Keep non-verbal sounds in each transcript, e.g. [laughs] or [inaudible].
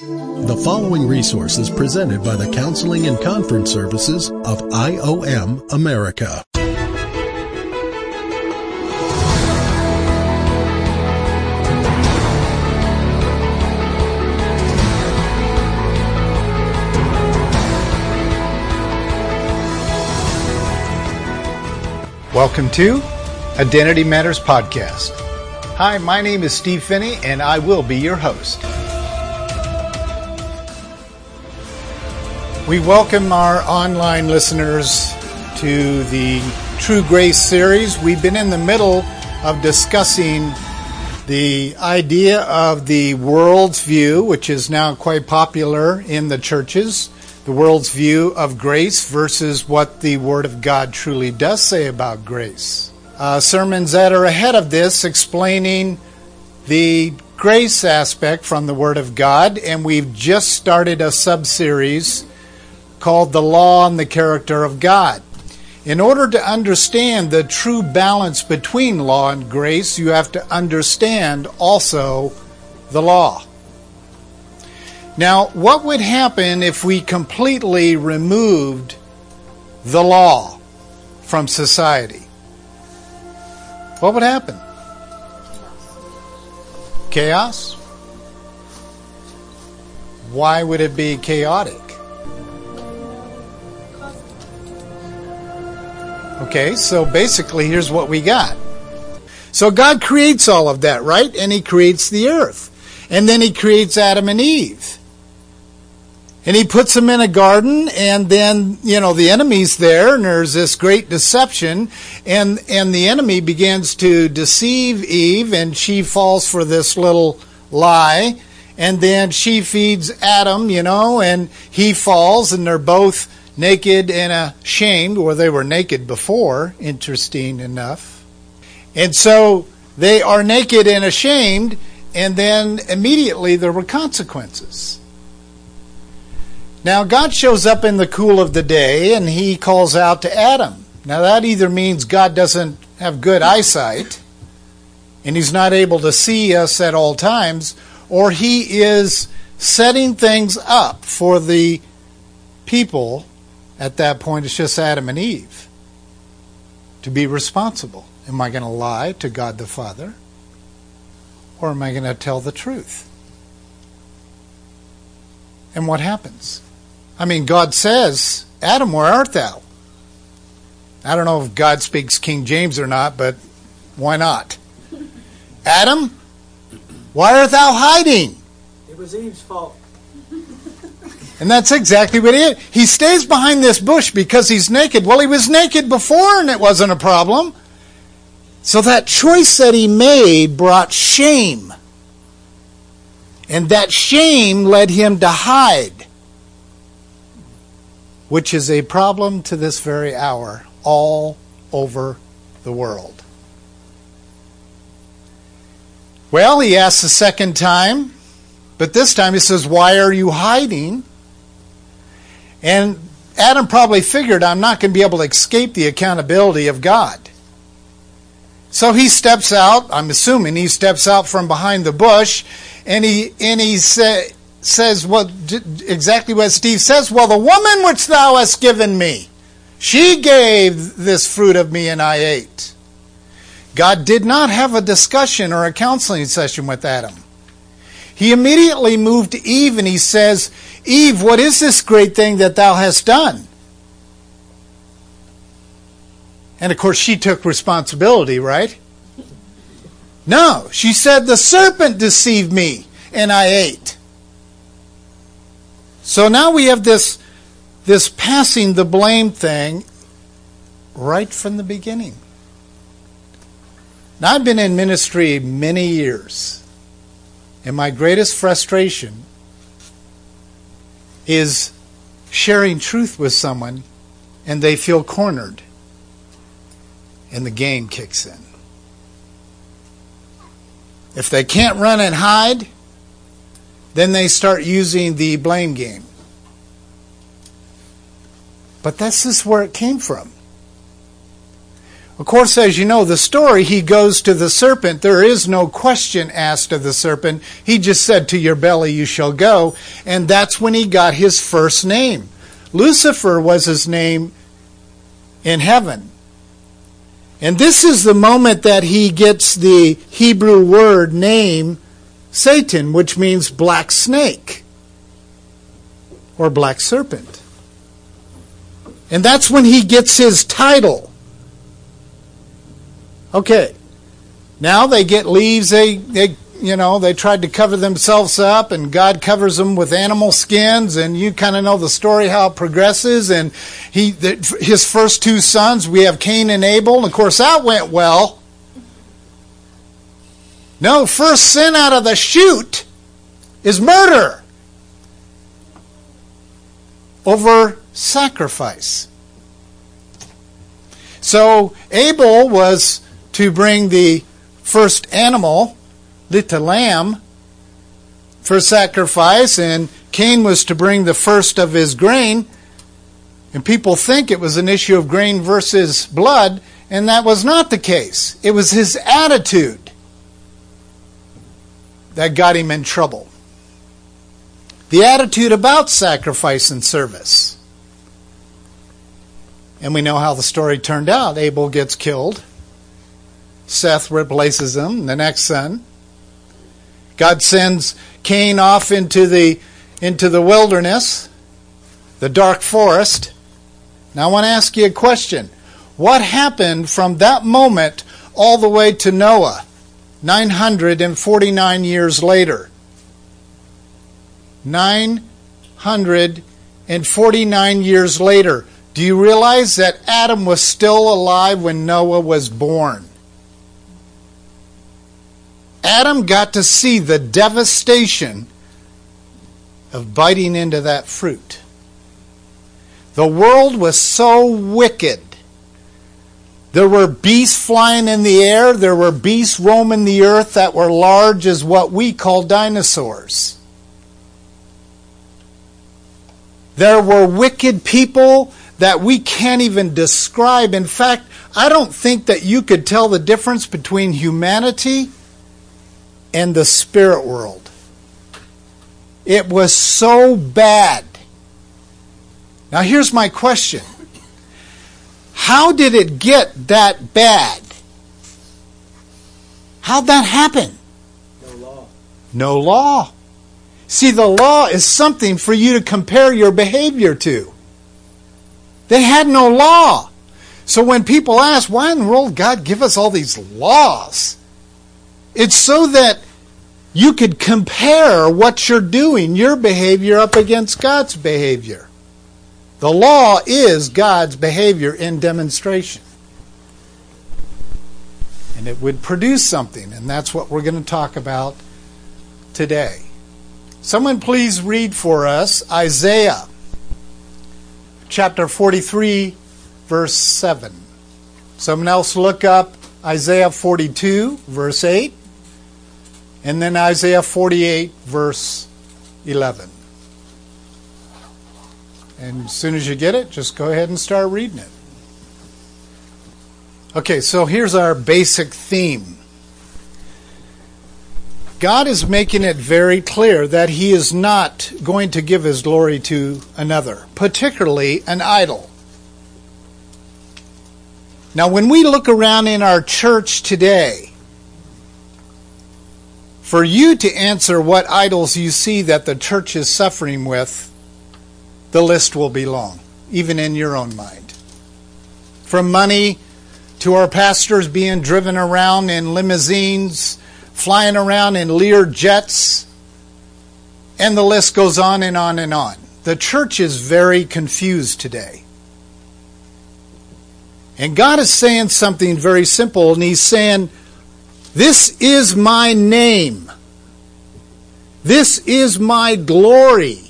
The following resource is presented by the Counseling and Conference Services of IOM America. Welcome to Identity Matters Podcast. Hi, my name is Steve Phinney, and I will be your host. We welcome our online listeners to the True Grace series. We've been in the middle of discussing the idea of the world's view, which is now quite popular in the churches the world's view of grace versus what the Word of God truly does say about grace. Uh, sermons that are ahead of this explaining the grace aspect from the Word of God, and we've just started a sub series called The Law and the Character of God. In order to understand the true balance between law and grace, you have to understand also the law. Now, what would happen if we completely removed the law from society? What would happen? Chaos? Why would it be chaotic? Okay, so basically, here's what we got. So God creates all of that, right? And He creates the earth. And then He creates Adam and Eve. And he puts them in a garden, and then, you know, the enemy's there, and there's this great deception, and, and the enemy begins to deceive Eve, and she falls for this little lie, and then she feeds Adam, you know, and he falls, and they're both naked and ashamed, or they were naked before, interesting enough. And so they are naked and ashamed, and then immediately there were consequences. Now, God shows up in the cool of the day and he calls out to Adam. Now, that either means God doesn't have good eyesight and he's not able to see us at all times, or he is setting things up for the people. At that point, it's just Adam and Eve to be responsible. Am I going to lie to God the Father? Or am I going to tell the truth? And what happens? I mean, God says, Adam, where art thou? I don't know if God speaks King James or not, but why not? [laughs] Adam, why art thou hiding? It was Eve's fault. And that's exactly what he is. He stays behind this bush because he's naked. Well, he was naked before and it wasn't a problem. So that choice that he made brought shame. And that shame led him to hide which is a problem to this very hour all over the world. Well, he asks a second time, but this time he says, Why are you hiding? And Adam probably figured, I'm not going to be able to escape the accountability of God. So he steps out, I'm assuming he steps out from behind the bush, and he, and he says, says what exactly what Steve says. Well, the woman which thou hast given me, she gave this fruit of me, and I ate. God did not have a discussion or a counseling session with Adam. He immediately moved to Eve and he says, Eve, what is this great thing that thou hast done? And of course, she took responsibility, right? No, she said, The serpent deceived me and I ate. So now we have this, this passing the blame thing right from the beginning. Now, I've been in ministry many years, and my greatest frustration is sharing truth with someone and they feel cornered, and the game kicks in. If they can't run and hide, then they start using the blame game. But that's just where it came from. Of course, as you know the story, he goes to the serpent. There is no question asked of the serpent. He just said, To your belly you shall go. And that's when he got his first name. Lucifer was his name in heaven. And this is the moment that he gets the Hebrew word name Satan, which means black snake or black serpent. And that's when he gets his title. Okay. Now they get leaves, they, they you know, they tried to cover themselves up, and God covers them with animal skins, and you kind of know the story how it progresses. And he, the, his first two sons, we have Cain and Abel, and of course that went well. No, first sin out of the chute is murder over sacrifice. So Abel was to bring the first animal, little lamb, for sacrifice, and Cain was to bring the first of his grain. And people think it was an issue of grain versus blood, and that was not the case. It was his attitude that got him in trouble. The attitude about sacrifice and service. And we know how the story turned out. Abel gets killed. Seth replaces him, the next son. God sends Cain off into the into the wilderness, the dark forest. Now I want to ask you a question. What happened from that moment all the way to Noah, 949 years later? 949 years later. Do you realize that Adam was still alive when Noah was born? Adam got to see the devastation of biting into that fruit. The world was so wicked. There were beasts flying in the air. There were beasts roaming the earth that were large as what we call dinosaurs. There were wicked people that we can't even describe. In fact, I don't think that you could tell the difference between humanity and the spirit world. It was so bad. Now, here's my question How did it get that bad? How'd that happen? No law. No law. See, the law is something for you to compare your behavior to. They had no law. So when people ask, why in the world God give us all these laws? It's so that you could compare what you're doing, your behavior, up against God's behavior. The law is God's behavior in demonstration. And it would produce something, and that's what we're going to talk about today. Someone please read for us Isaiah chapter 43, verse 7. Someone else look up Isaiah 42, verse 8, and then Isaiah 48, verse 11. And as soon as you get it, just go ahead and start reading it. Okay, so here's our basic theme. God is making it very clear that He is not going to give His glory to another, particularly an idol. Now, when we look around in our church today, for you to answer what idols you see that the church is suffering with, the list will be long, even in your own mind. From money to our pastors being driven around in limousines flying around in Lear jets, and the list goes on and on and on. The church is very confused today. And God is saying something very simple, and He's saying, This is my name. This is my glory.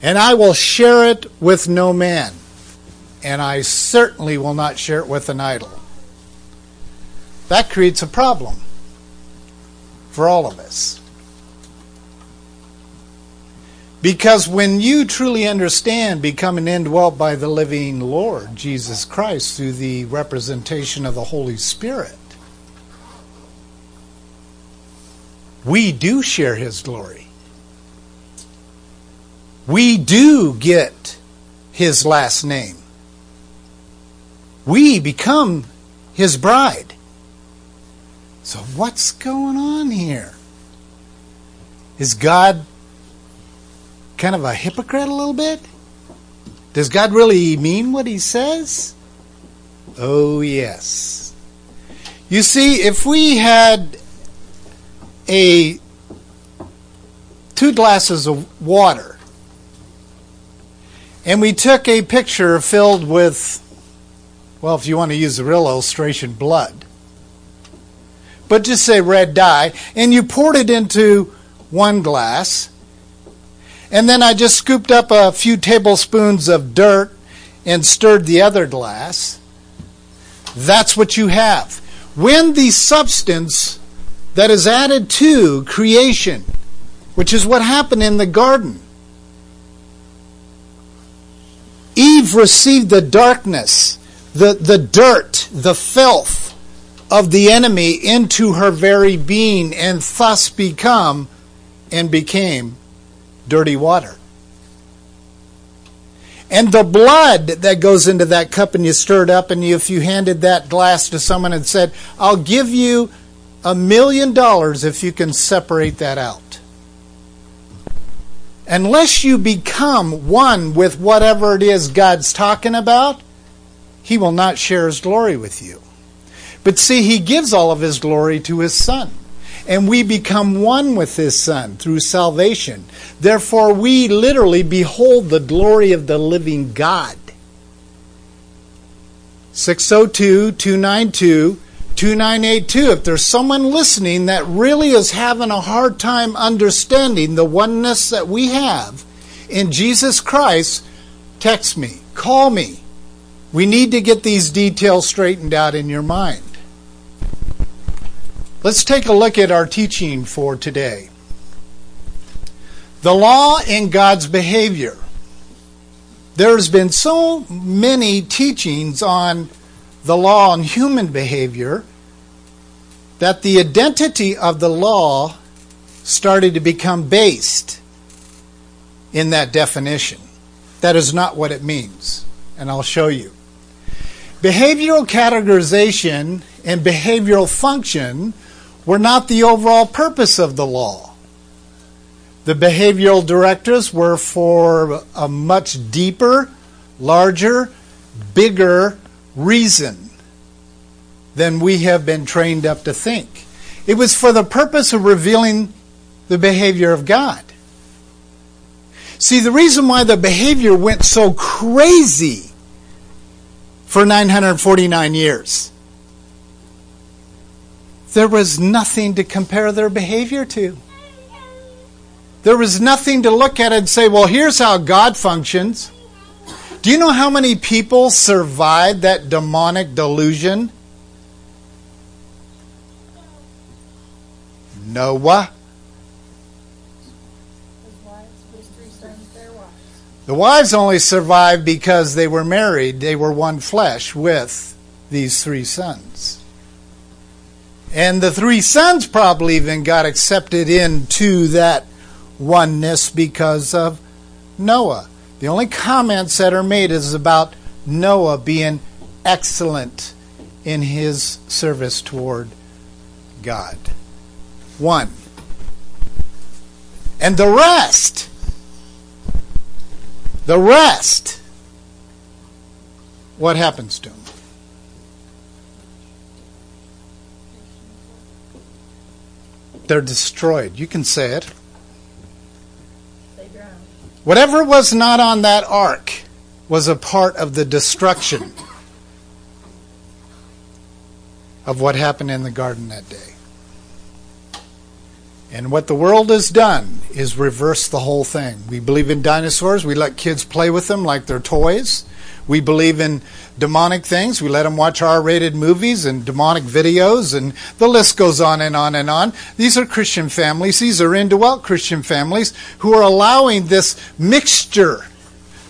And I will share it with no man. And I certainly will not share it with an idol. That creates a problem for all of us. Because when you truly understand becoming indwelt by the living Lord, Jesus Christ, through the representation of the Holy Spirit, we do share His glory. We do get His last name. We become His bride. So, what's going on here? Is God kind of a hypocrite a little bit? Does God really mean what he says? Oh, yes. You see, if we had a two glasses of water and we took a picture filled with well, if you want to use the real illustration, blood. But just say red dye, and you poured it into one glass. And then I just scooped up a few tablespoons of dirt and stirred the other glass. That's what you have. When the substance that is added to creation, which is what happened in the garden, Eve received the darkness, the, the dirt, the filth of the enemy into her very being and thus become and became dirty water. And the blood that goes into that cup and you stir it up, and if you handed that glass to someone and said, I'll give you a million dollars if you can separate that out. Unless you become one with whatever it is God's talking about, He will not share His glory with you. But see, He gives all of His glory to His Son and we become one with his Son through salvation. Therefore, we literally behold the glory of the living God. 602 292 2982. If there's someone listening that really is having a hard time understanding the oneness that we have in Jesus Christ, text me, call me. We need to get these details straightened out in your mind. Let's take a look at our teaching for today. The law and God's behavior. There's been so many teachings on the law and human behavior that the identity of the law started to become based in that definition. That is not what it means, and I'll show you. Behavioral categorization and behavioral function were not the overall purpose of the law. The behavioral directives were for a much deeper, larger, bigger reason than we have been trained up to think. It was for the purpose of revealing the behavior of God. See, the reason why the behavior went so crazy for 949 years there was nothing to compare their behavior to. There was nothing to look at and say, well, here's how God functions. Do you know how many people survived that demonic delusion? Noah. The wives only survived because they were married. They were one flesh with these three sons. And the three sons probably even got accepted into that oneness because of Noah. The only comments that are made is about Noah being excellent in his service toward God. One. And the rest, the rest, what happens to them? They're destroyed. You can say it. Whatever was not on that ark was a part of the destruction of what happened in the garden that day. And what the world has done is reverse the whole thing. We believe in dinosaurs. We let kids play with them like they're toys. We believe in demonic things. We let them watch R rated movies and demonic videos, and the list goes on and on and on. These are Christian families. These are indwelt Christian families who are allowing this mixture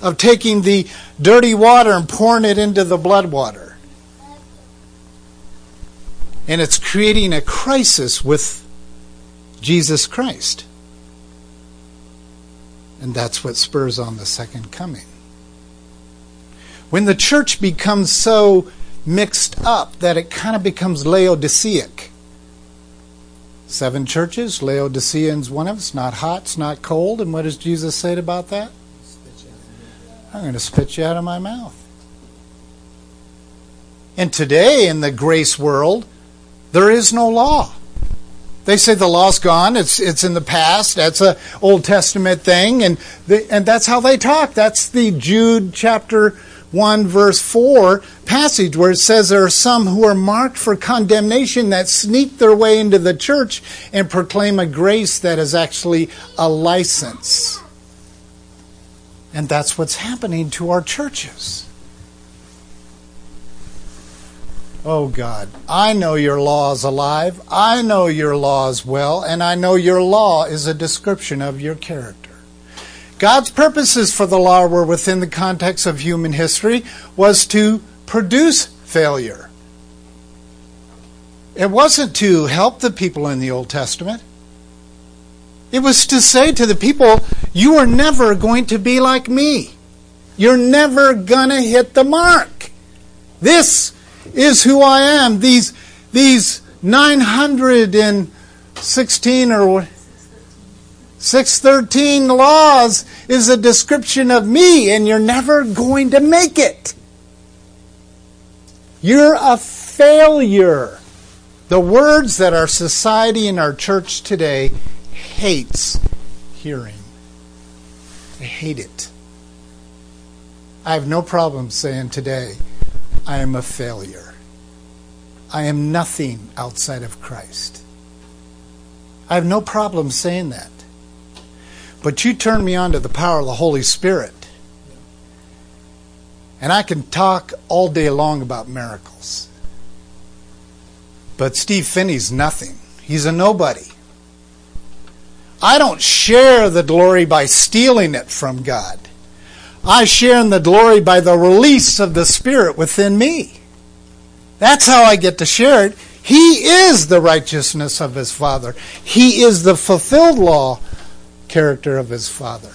of taking the dirty water and pouring it into the blood water. And it's creating a crisis with Jesus Christ. And that's what spurs on the second coming. When the church becomes so mixed up that it kind of becomes Laodiceic. Seven churches, Laodicean's one of us, not hot, it's not cold. And what does Jesus say about that? I'm going to spit you out of my mouth. And today in the grace world, there is no law. They say the law's gone. It's it's in the past. That's a Old Testament thing, and they, and that's how they talk. That's the Jude chapter one verse four passage where it says there are some who are marked for condemnation that sneak their way into the church and proclaim a grace that is actually a license. And that's what's happening to our churches. Oh God, I know your law is alive. I know your law is well, and I know your law is a description of your character. God's purposes for the law were within the context of human history was to produce failure. It wasn't to help the people in the Old Testament. It was to say to the people, you are never going to be like me. You're never going to hit the mark. This is who I am. These, these 916 or 613 laws is a description of me, and you're never going to make it. You're a failure. The words that our society and our church today hates hearing. They hate it. I have no problem saying today, I am a failure. I am nothing outside of Christ. I have no problem saying that. But you turn me on to the power of the Holy Spirit. And I can talk all day long about miracles. But Steve Phinney's nothing. He's a nobody. I don't share the glory by stealing it from God. I share in the glory by the release of the Spirit within me. That's how I get to share it. He is the righteousness of his Father. He is the fulfilled law character of his Father.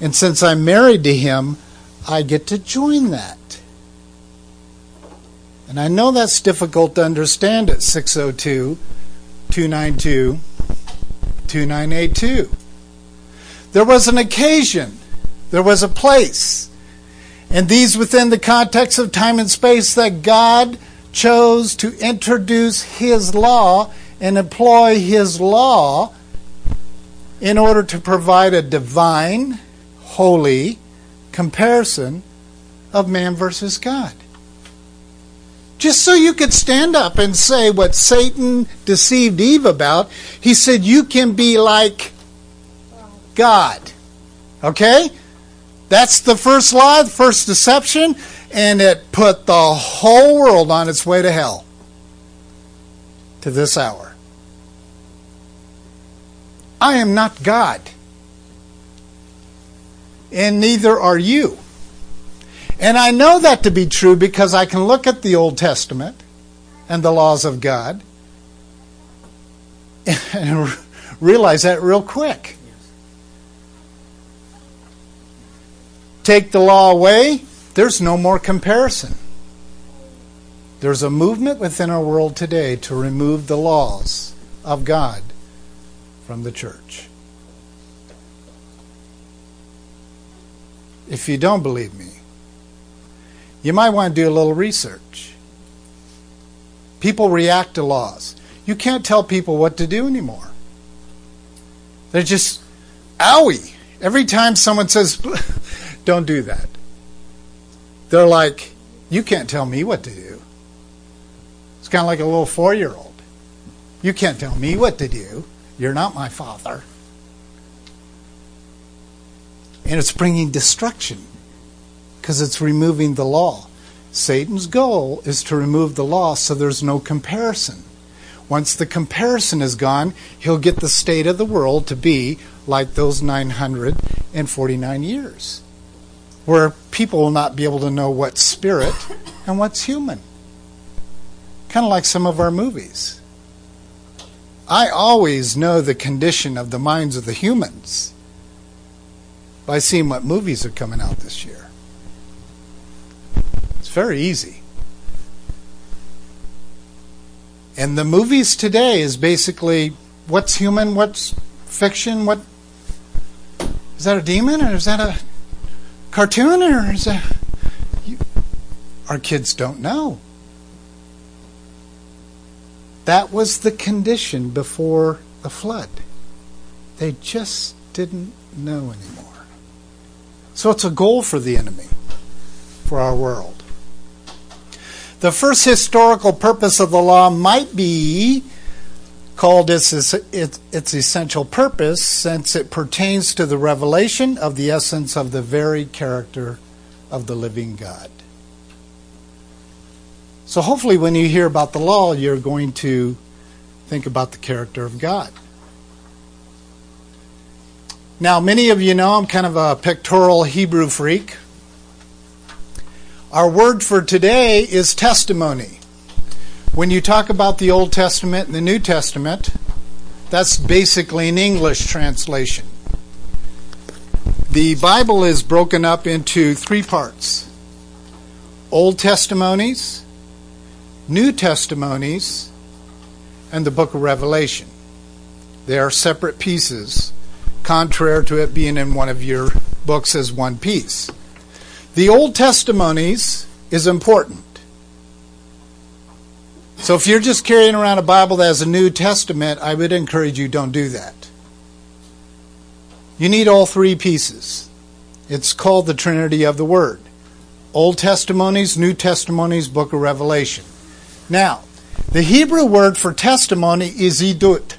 And since I'm married to him, I get to join that. And I know that's difficult to understand at 602 292 2982. There was an occasion there was a place. And these within the context of time and space that God chose to introduce His law and employ His law in order to provide a divine, holy comparison of man versus God. Just so you could stand up and say what Satan deceived Eve about, he said, You can be like God. Okay? That's the first lie, the first deception, and it put the whole world on its way to hell to this hour. I am not God, and neither are you. And I know that to be true because I can look at the Old Testament and the laws of God [laughs] and realize that real quick. Take the law away, there's no more comparison. There's a movement within our world today to remove the laws of God from the church. If you don't believe me, you might want to do a little research. People react to laws. You can't tell people what to do anymore. They're just, owie. Every time someone says, don't do that. They're like, you can't tell me what to do. It's kind of like a little four year old. You can't tell me what to do. You're not my father. And it's bringing destruction because it's removing the law. Satan's goal is to remove the law so there's no comparison. Once the comparison is gone, he'll get the state of the world to be like those 949 years, where people will not be able to know what's spirit and what's human. Kind of like some of our movies. I always know the condition of the minds of the humans by seeing what movies are coming out this year. It's very easy. And the movies today is basically what's human, what's fiction, what is that a demon or is that a cartoon or is that you, our kids don't know. That was the condition before the flood. They just didn't know anymore. So it's a goal for the enemy, for our world. The first historical purpose of the law might be called its, its, its, essential purpose since it pertains to the revelation of the essence of the very character of the living God. So, hopefully, when you hear about the law, you're going to think about the character of God. Now, many of you know I'm kind of a pictorial Hebrew freak. Our word for today is testimony. When you talk about the Old Testament and the New Testament, that's basically an English translation. The Bible is broken up into three parts Old Testimonies, New Testimonies, and the book of Revelation. They are separate pieces, contrary to it being in one of your books as one piece. The Old Testimonies is important. So if you're just carrying around a Bible that has a New Testament, I would encourage you don't do that. You need all three pieces. It's called the Trinity of the Word. Old Testimonies, New Testimonies, Book of Revelation. Now, the Hebrew word for testimony is idut,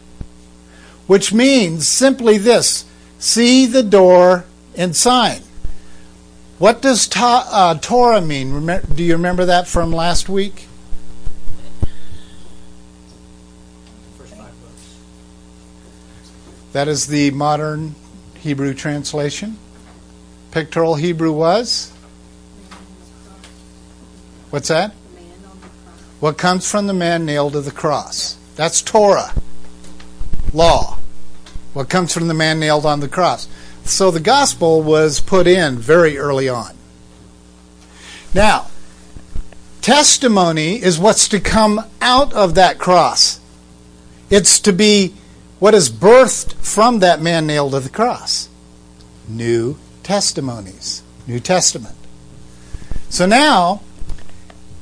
which means simply this see the door and sign. What does ta- uh, Torah mean? Do you remember that from last week? That is the modern Hebrew translation. Pictorial Hebrew was? What's that? What comes from the man nailed to the cross. That's Torah. Law. What comes from the man nailed on the cross. So the gospel was put in very early on. Now, testimony is what's to come out of that cross. It's to be what is birthed from that man nailed to the cross. New testimonies. New Testament. So now,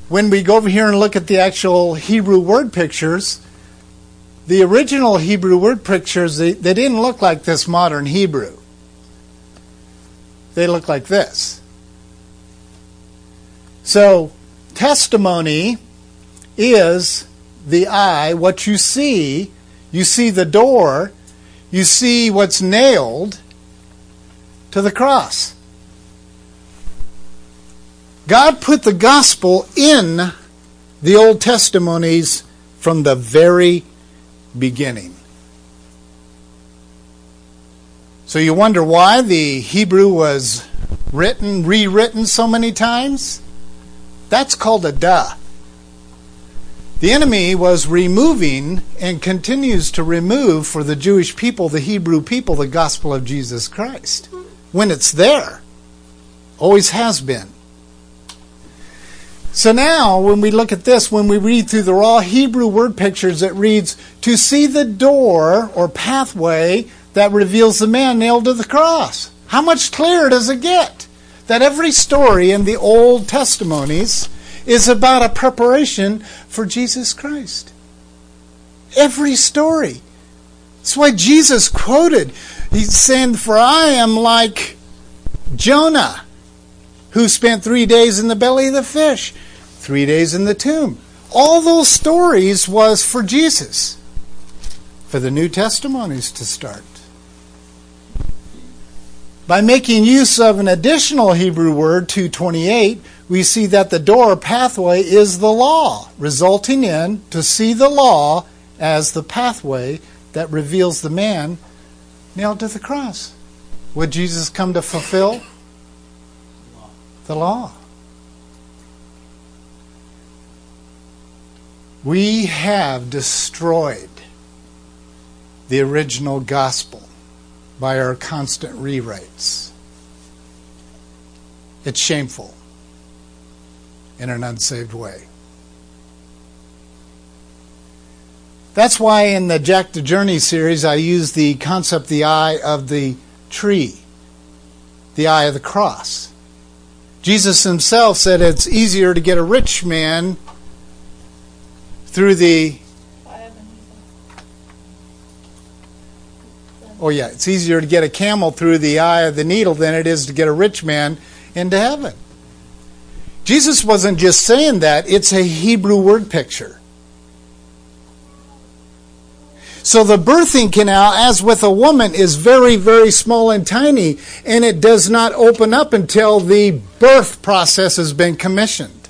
when we go over here and look at the actual Hebrew word pictures, the original Hebrew word pictures, they, they didn't look like this modern Hebrew they look like this. So, testimony is the eye, what you see. You see the door, you see what's nailed to the cross. God put the gospel in the Old Testimonies from the very beginning. So you wonder why the Hebrew was written, rewritten so many times? That's called a duh. The enemy was removing and continues to remove for the Jewish people, the Hebrew people, the gospel of Jesus Christ. When it's there. Always has been. So now, when we look at this, when we read through the raw Hebrew word pictures, it reads, to see the door or pathway that reveals the man nailed to the cross. How much clearer does it get? That every story in the Old Testimonies is about a preparation for Jesus Christ. Every story. That's why Jesus quoted, he's saying, For I am like Jonah, who spent three days in the belly of the fish, three days in the tomb. All those stories was for Jesus for the new testimonies to start. By making use of an additional Hebrew word, 228, we see that the door pathway is the law, resulting in to see the law as the pathway that reveals the man nailed to the cross. Would Jesus come to fulfill? The law. We have destroyed the original gospel by our constant rewrites. It's shameful in an unsaved way. That's why in the Jack the Journey series, I use the concept, the eye of the tree, the eye of the cross. Jesus himself said it's easier to get a rich man through the. Oh, yeah, it's easier to get a camel through the eye of the needle than it is to get a rich man into heaven. Jesus wasn't just saying that, it's a Hebrew word picture. So the birthing canal, as with a woman, is very, very small and tiny, and it does not open up until the birth process has been commissioned.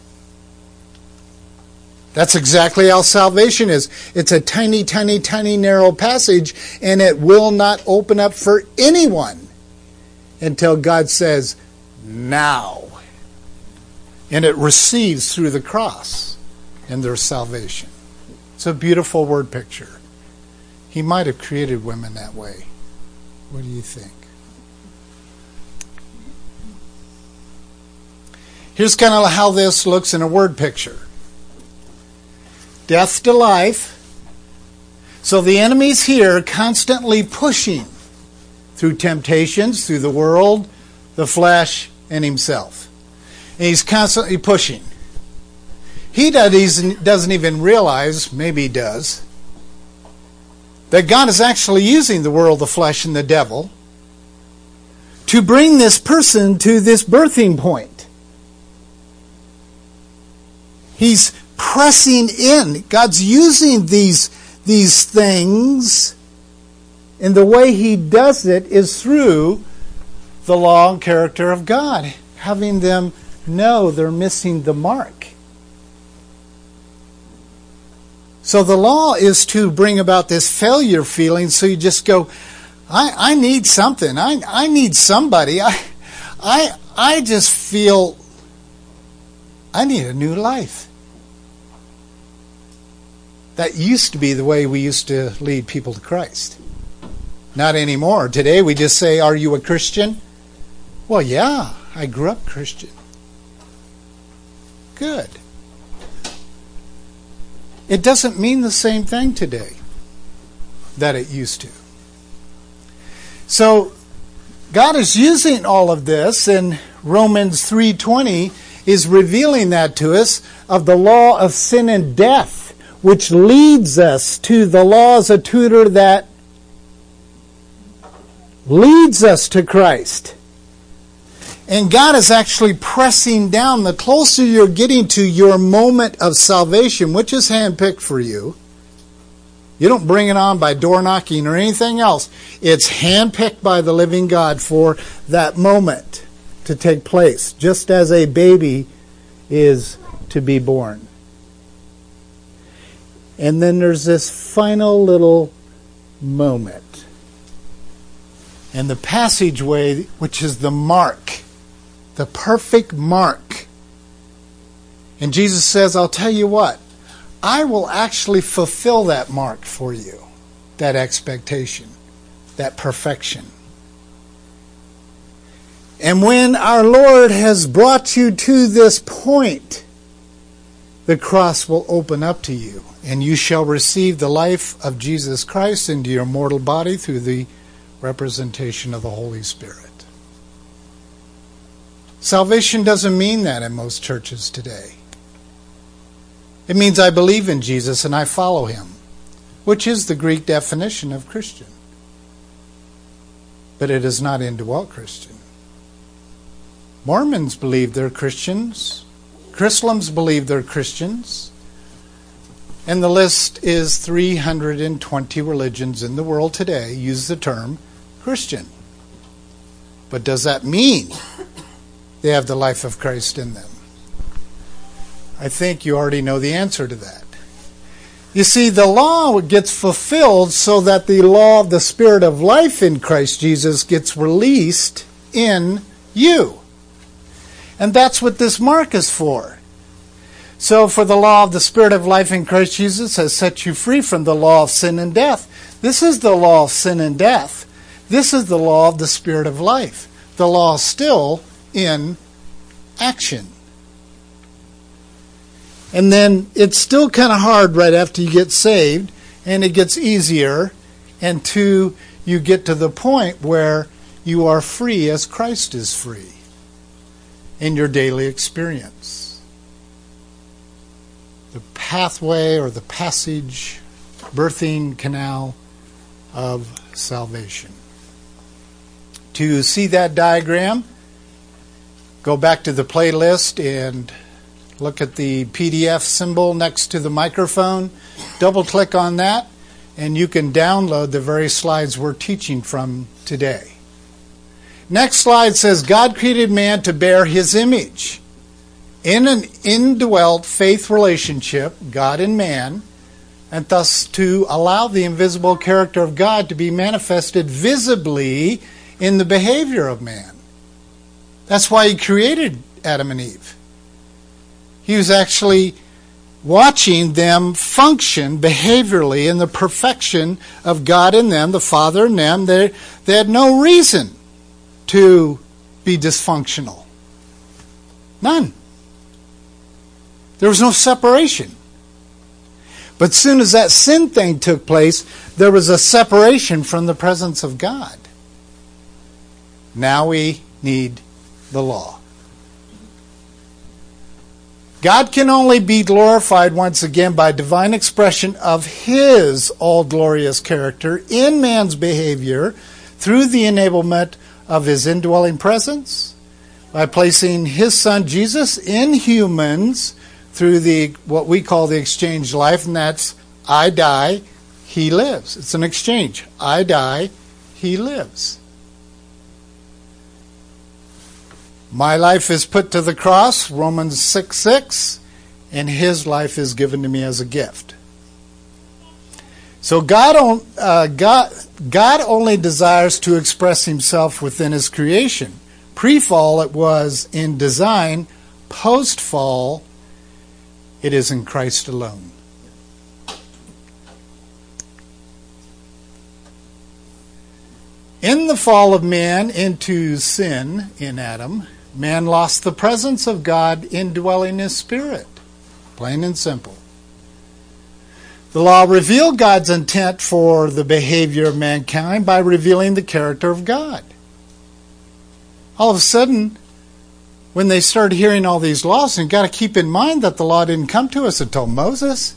That's exactly how salvation is. It's a tiny, tiny, tiny, narrow passage, and it will not open up for anyone until God says, now. And it receives through the cross and their salvation. It's a beautiful word picture. He might have created women that way. What do you think? Here's kind of how this looks in a word picture death to life. So the enemy's here constantly pushing through temptations, through the world, the flesh, and himself. And he's constantly pushing. He doesn't even realize, maybe he does, that God is actually using the world, the flesh, and the devil to bring this person to this birthing point. He's pressing in. God's using these, these things, and the way He does it is through the law and character of God, having them know they're missing the mark. So the law is to bring about this failure feeling so you just go, I, I need something. I, I need somebody. I, I, I just feel I need a new life. That used to be the way we used to lead people to Christ. Not anymore. Today we just say, Are you a Christian? Well, yeah, I grew up Christian. Good. It doesn't mean the same thing today that it used to. So God is using all of this and Romans 3:20 is revealing that to us of the law of sin and death which leads us to the law as a tutor that leads us to Christ. And God is actually pressing down. The closer you're getting to your moment of salvation, which is handpicked for you, you don't bring it on by door knocking or anything else. It's handpicked by the living God for that moment to take place, just as a baby is to be born. And then there's this final little moment. And the passageway, which is the mark the perfect mark. And Jesus says, I'll tell you what, I will actually fulfill that mark for you, that expectation, that perfection. And when our Lord has brought you to this point, the cross will open up to you, and you shall receive the life of Jesus Christ into your mortal body through the representation of the Holy Spirit. Salvation doesn't mean that in most churches today. It means I believe in Jesus and I follow him, which is the Greek definition of Christian. But it is not indwelt Christian. Mormons believe they're Christians. Christians believe they're Christians. And the list is 320 religions in the world today use the term Christian. But does that mean they have the life of Christ in them? I think you already know the answer to that. You see, the law gets fulfilled so that the law of the Spirit of life in Christ Jesus gets released in you. And that's what this mark is for. So, for the law of the Spirit of life in Christ Jesus has set you free from the law of sin and death. This is the law of sin and death. This is the law of the Spirit of life. The law still in action. And then it's still kind of hard right after you get saved, and it gets easier. And two, you get to the point where you are free as Christ is free in your daily experience. The pathway or the passage, birthing canal of salvation. To see that diagram, go back to the playlist and Look at the PDF symbol next to the microphone. Double click on that, and you can download the very slides we're teaching from today. Next slide says God created man to bear his image. In an indwelt faith relationship, God and man, and thus to allow the invisible character of God to be manifested visibly in the behavior of man. That's why he created Adam and Eve. He was actually watching them function behaviorally in the perfection of God in them, the Father in them. They, they had no reason to be dysfunctional. None. There was no separation. But soon as that sin thing took place, there was a separation from the presence of God. Now we need the law. God can only be glorified once again by divine expression of His all glorious character in man's behavior through the enablement of His indwelling presence, by placing His Son Jesus in humans through the what we call the exchange life, and that's I die, He lives. It's an exchange. I die, He lives. My life is put to the cross, Romans 6 6, and his life is given to me as a gift. So God, uh, God, God only desires to express himself within his creation. Pre fall, it was in design. Post fall, it is in Christ alone. In the fall of man into sin in Adam, Man lost the presence of God indwelling his spirit. Plain and simple. The law revealed God's intent for the behavior of mankind by revealing the character of God. All of a sudden, when they started hearing all these laws, and got to keep in mind that the law didn't come to us until Moses.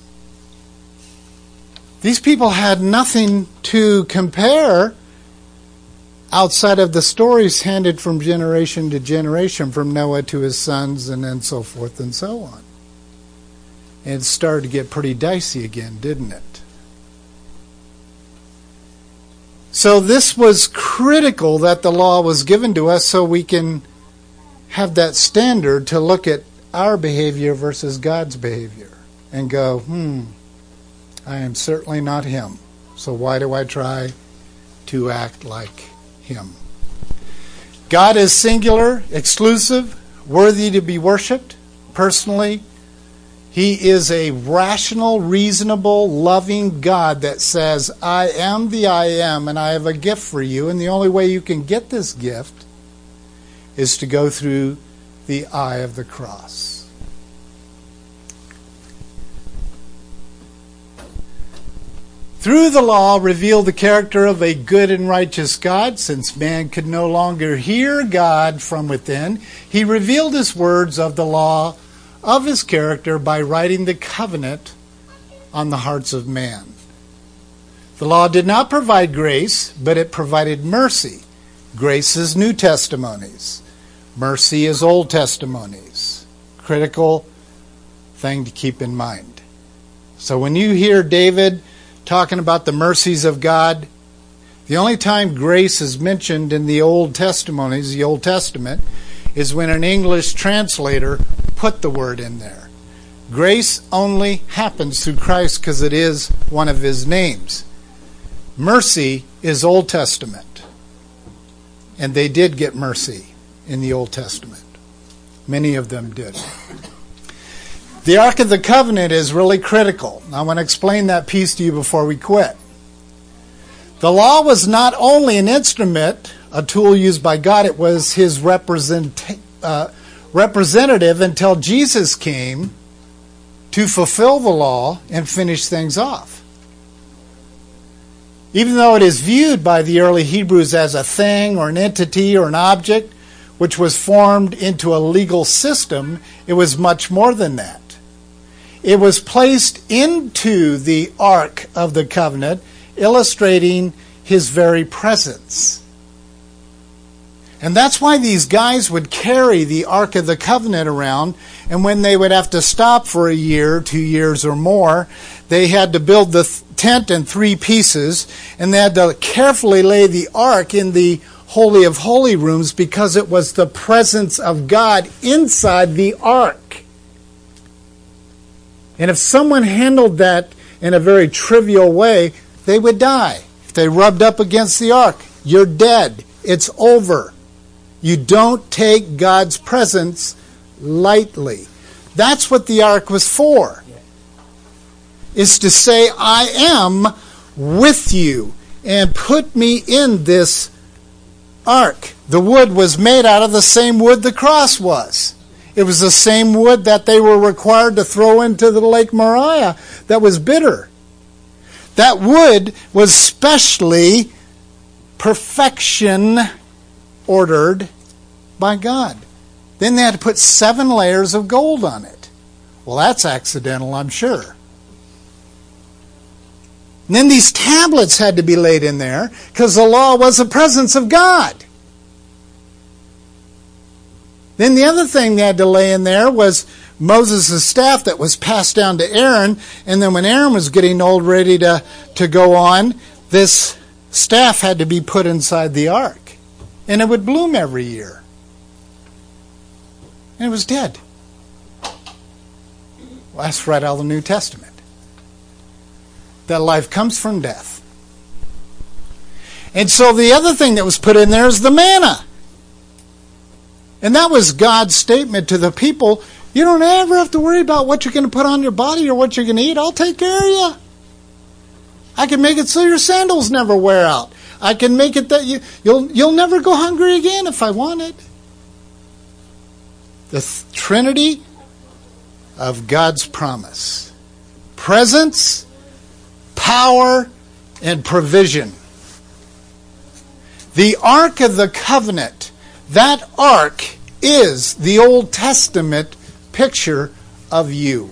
These people had nothing to compare outside of the stories handed from generation to generation, from Noah to his sons, and then so forth and so on. It started to get pretty dicey again, didn't it? So, this was critical that the law was given to us so we can have that standard to look at our behavior versus God's behavior and go, hmm, I am certainly not him. So, why do I try to act like him. God is singular, exclusive, worthy to be worshiped personally. He is a rational, reasonable, loving God that says, I am the I am, and I have a gift for you. And the only way you can get this gift is to go through the eye of the cross. Through the law revealed the character of a good and righteous God, since man could no longer hear God from within. He revealed his words of the law of his character by writing the covenant on the hearts of man. The law did not provide grace, but it provided mercy. Grace is New Testimonies. Mercy is Old Testimonies. Critical thing to keep in mind. So when you hear David talking about the mercies of God, the only time grace is mentioned in the Old Testimonies, the Old Testament, is when an English translator put the word in there. Grace only happens through Christ because it is one of his names. Mercy is Old Testament. And they did get mercy in the Old Testament. Many of them did. The Ark of the Covenant is really critical. I want to explain that piece to you before we quit. The law was not only an instrument, a tool used by God, it was his represent, uh, representative until Jesus came to fulfill the law and finish things off. Even though it is viewed by the early Hebrews as a thing or an entity or an object which was formed into a legal system, it was much more than that. It was placed into the Ark of the Covenant, illustrating his very presence. And that's why these guys would carry the Ark of the Covenant around, and when they would have to stop for a year, two years or more, they had to build the tent in three pieces, and they had to carefully lay the Ark in the Holy of Holy rooms because it was the presence of God inside the Ark. And if someone handled that in a very trivial way, they would die. If they rubbed up against the ark, you're dead. It's over. You don't take God's presence lightly. That's what the ark was for. Is to say, I am with you and put me in this ark. The wood was made out of the same wood the cross was. It was the same wood that they were required to throw into the Lake Moriah that was bitter. That wood was specially perfection ordered by God. Then they had to put seven layers of gold on it. Well, that's accidental, I'm sure. And then these tablets had to be laid in there because the law was the presence of God. Then the other thing they had to lay in there was Moses' staff that was passed down to Aaron. And then when Aaron was getting old, ready to, to go on, this staff had to be put inside the ark. And it would bloom every year. And it was dead. Well, that's right out of the New Testament. That life comes from death. And so the other thing that was put in there is the manna. And that was God's statement to the people you don't ever have to worry about what you're going to put on your body or what you're going to eat. I'll take care of you. I can make it so your sandals never wear out. I can make it that you, you'll, you'll never go hungry again if I want it. The th- Trinity of God's promise presence, power, and provision. The Ark of the Covenant that ark is the Old Testament picture of you.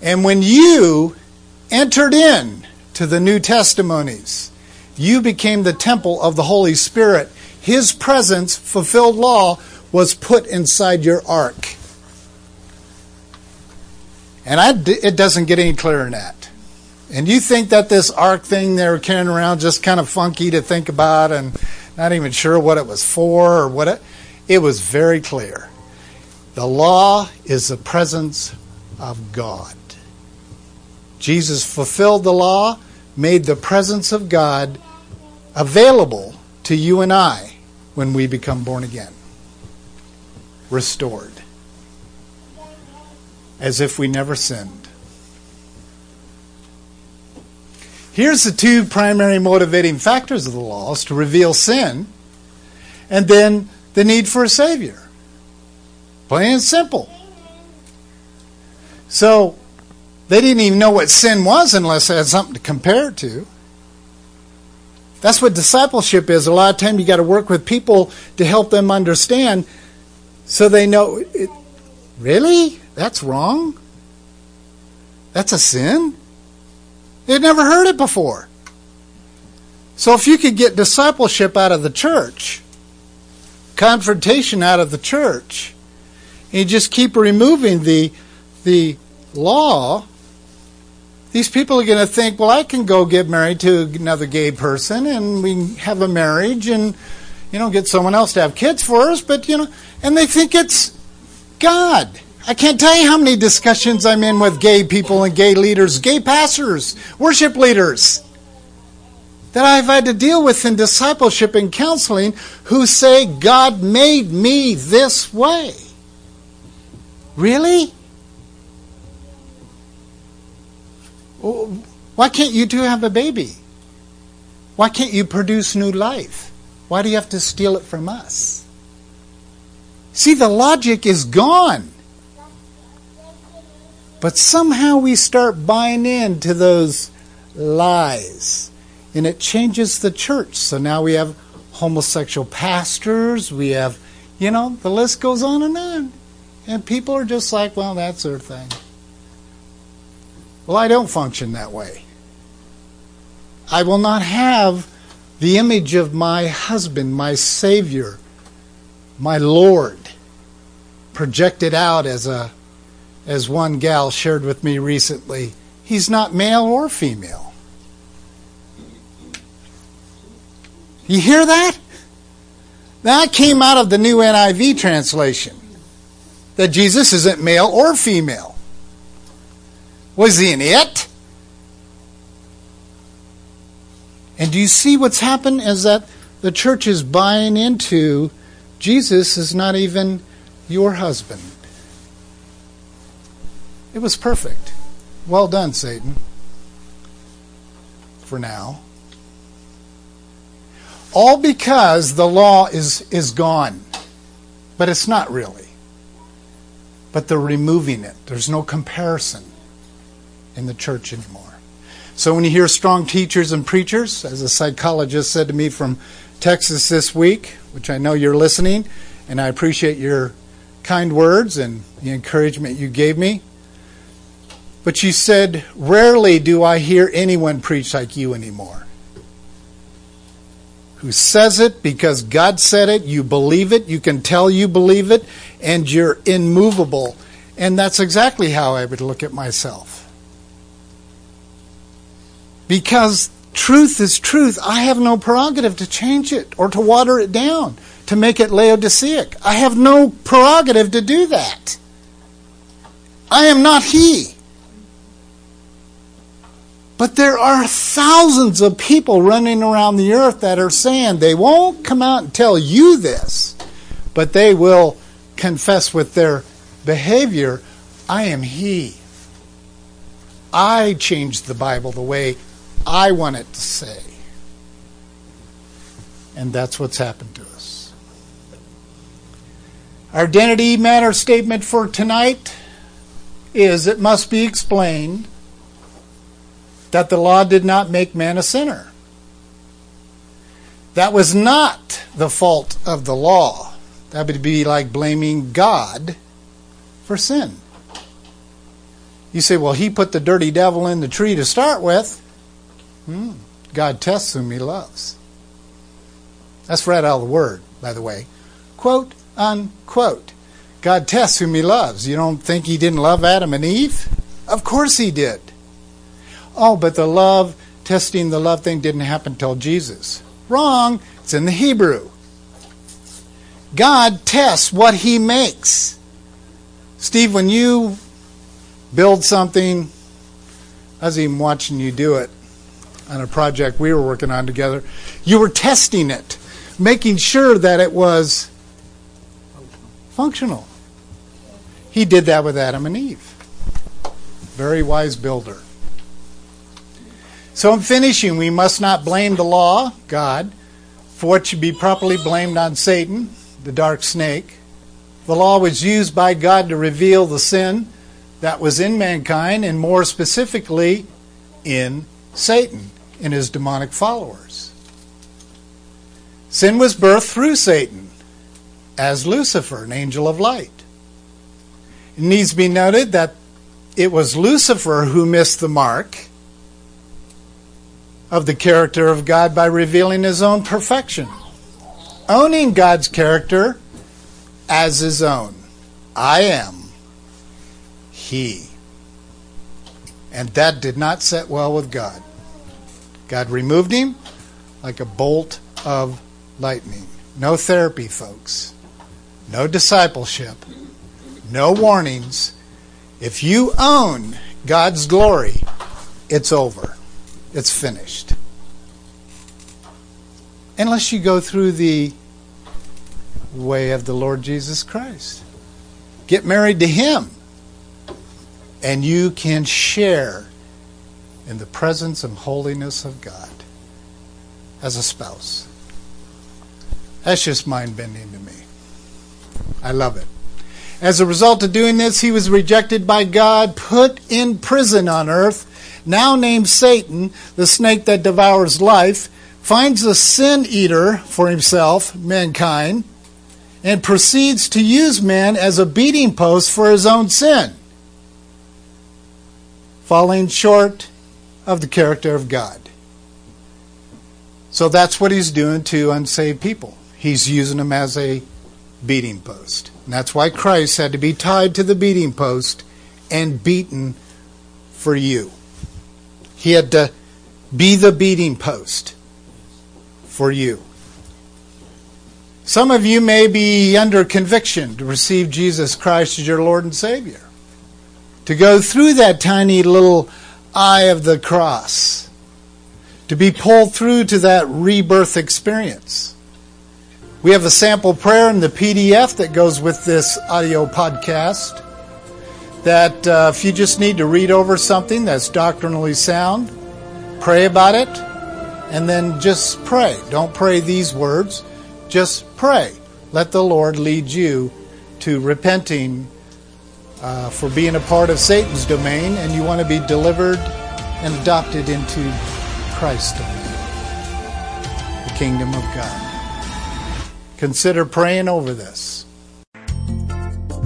And when you entered in to the New Testimonies, you became the temple of the Holy Spirit. His presence, fulfilled law, was put inside your ark. And I, it doesn't get any clearer than that. And you think that this ark thing they were carrying around just kind of funky to think about and not even sure what it was for or what it, it was very clear. The law is the presence of God. Jesus fulfilled the law, made the presence of God available to you and I when we become born again. Restored. As if we never sinned. Here's the two primary motivating factors of the law is to reveal sin and then the need for a Savior. Plain and simple. So they didn't even know what sin was unless they had something to compare it to. That's what discipleship is. A lot of time you got to work with people to help them understand so they know it, really? That's wrong? That's a sin? They'd never heard it before. So if you could get discipleship out of the church, confrontation out of the church, and you just keep removing the the law. These people are going to think, well, I can go get married to another gay person and we have a marriage and, you know, get someone else to have kids for us, but, you know, and they think it's God. I can't tell you how many discussions I'm in with gay people and gay leaders, gay pastors, worship leaders that I've had to deal with in discipleship and counseling who say, God made me this way. Really? Oh, why can't you two have a baby? Why can't you produce new life? Why do you have to steal it from us? See, the logic is gone. But somehow we start buying into those lies. And it changes the church. So now we have homosexual pastors, we have, you know, the list goes on and on. And people are just like, well, that's their thing. Well, I don't function that way. I will not have the image of my husband, my Savior, my Lord, projected out as a as one gal shared with me recently. He's not male or female. You hear that? That came out of the new NIV translation. That Jesus isn't male or female. Was he an it? And do you see what's happened is that the church is buying into Jesus is not even your husband. It was perfect. Well done, Satan. For now. All because the law is, is gone. But it's not really. But they're removing it. There's no comparison in the church anymore. So when you hear strong teachers and preachers, as a psychologist said to me from Texas this week, which I know you're listening, and I appreciate your kind words and the encouragement you gave me. But she said, Rarely do I hear anyone preach like you anymore. Who says it because God said it, you believe it, you can tell you believe it, and you're immovable. And that's exactly how I would look at myself. Because truth is truth. I have no prerogative to change it or to water it down, to make it Laodiceic. I have no prerogative to do that. I am not He. But there are thousands of people running around the earth that are saying they won't come out and tell you this, but they will confess with their behavior, I am He. I changed the Bible the way I want it to say. And that's what's happened to us. Our identity matter statement for tonight is it must be explained that the law did not make man a sinner. That was not the fault of the law. That would be like blaming God for sin. You say, well, he put the dirty devil in the tree to start with. Hmm. God tests whom he loves. That's right out of the word, by the way. Quote, unquote. God tests whom he loves. You don't think he didn't love Adam and Eve? Of course he did. Oh, but the love, testing the love thing didn't happen till Jesus. Wrong. It's in the Hebrew. God tests what he makes. Steve, when you build something, I was even watching you do it on a project we were working on together, you were testing it, making sure that it was functional. He did that with Adam and Eve. Very wise builder. So, in finishing, we must not blame the law, God, for what should be properly blamed on Satan, the dark snake. The law was used by God to reveal the sin that was in mankind, and more specifically, in Satan and his demonic followers. Sin was birthed through Satan as Lucifer, an angel of light. It needs to be noted that it was Lucifer who missed the mark of the character of God by revealing his own perfection, owning God's character as his own. I am He. And that did not set well with God. God removed him like a bolt of lightning. No therapy, folks. No discipleship. No warnings. If you own God's glory, it's over. It's finished. Unless you go through the way of the Lord Jesus Christ. Get married to Him, and you can share in the presence and holiness of God as a spouse. That's just mind bending to me. I love it. As a result of doing this, he was rejected by God, put in prison on earth, now named Satan, the snake that devours life, finds a sin eater for himself, mankind, and proceeds to use man as a beating post for his own sin, falling short of the character of God. So that's what he's doing to unsaved people. He's using them as a beating post. And that's why Christ had to be tied to the beating post and beaten for you. He had to be the beating post for you. Some of you may be under conviction to receive Jesus Christ as your Lord and Savior. To go through that tiny little eye of the cross. To be pulled through to that rebirth experience. We have a sample prayer in the PDF that goes with this audio podcast. That uh, if you just need to read over something that's doctrinally sound, pray about it, and then just pray. Don't pray these words, just pray. Let the Lord lead you to repenting uh, for being a part of Satan's domain and you want to be delivered and adopted into Christ's domain, the kingdom of God. Consider praying over this.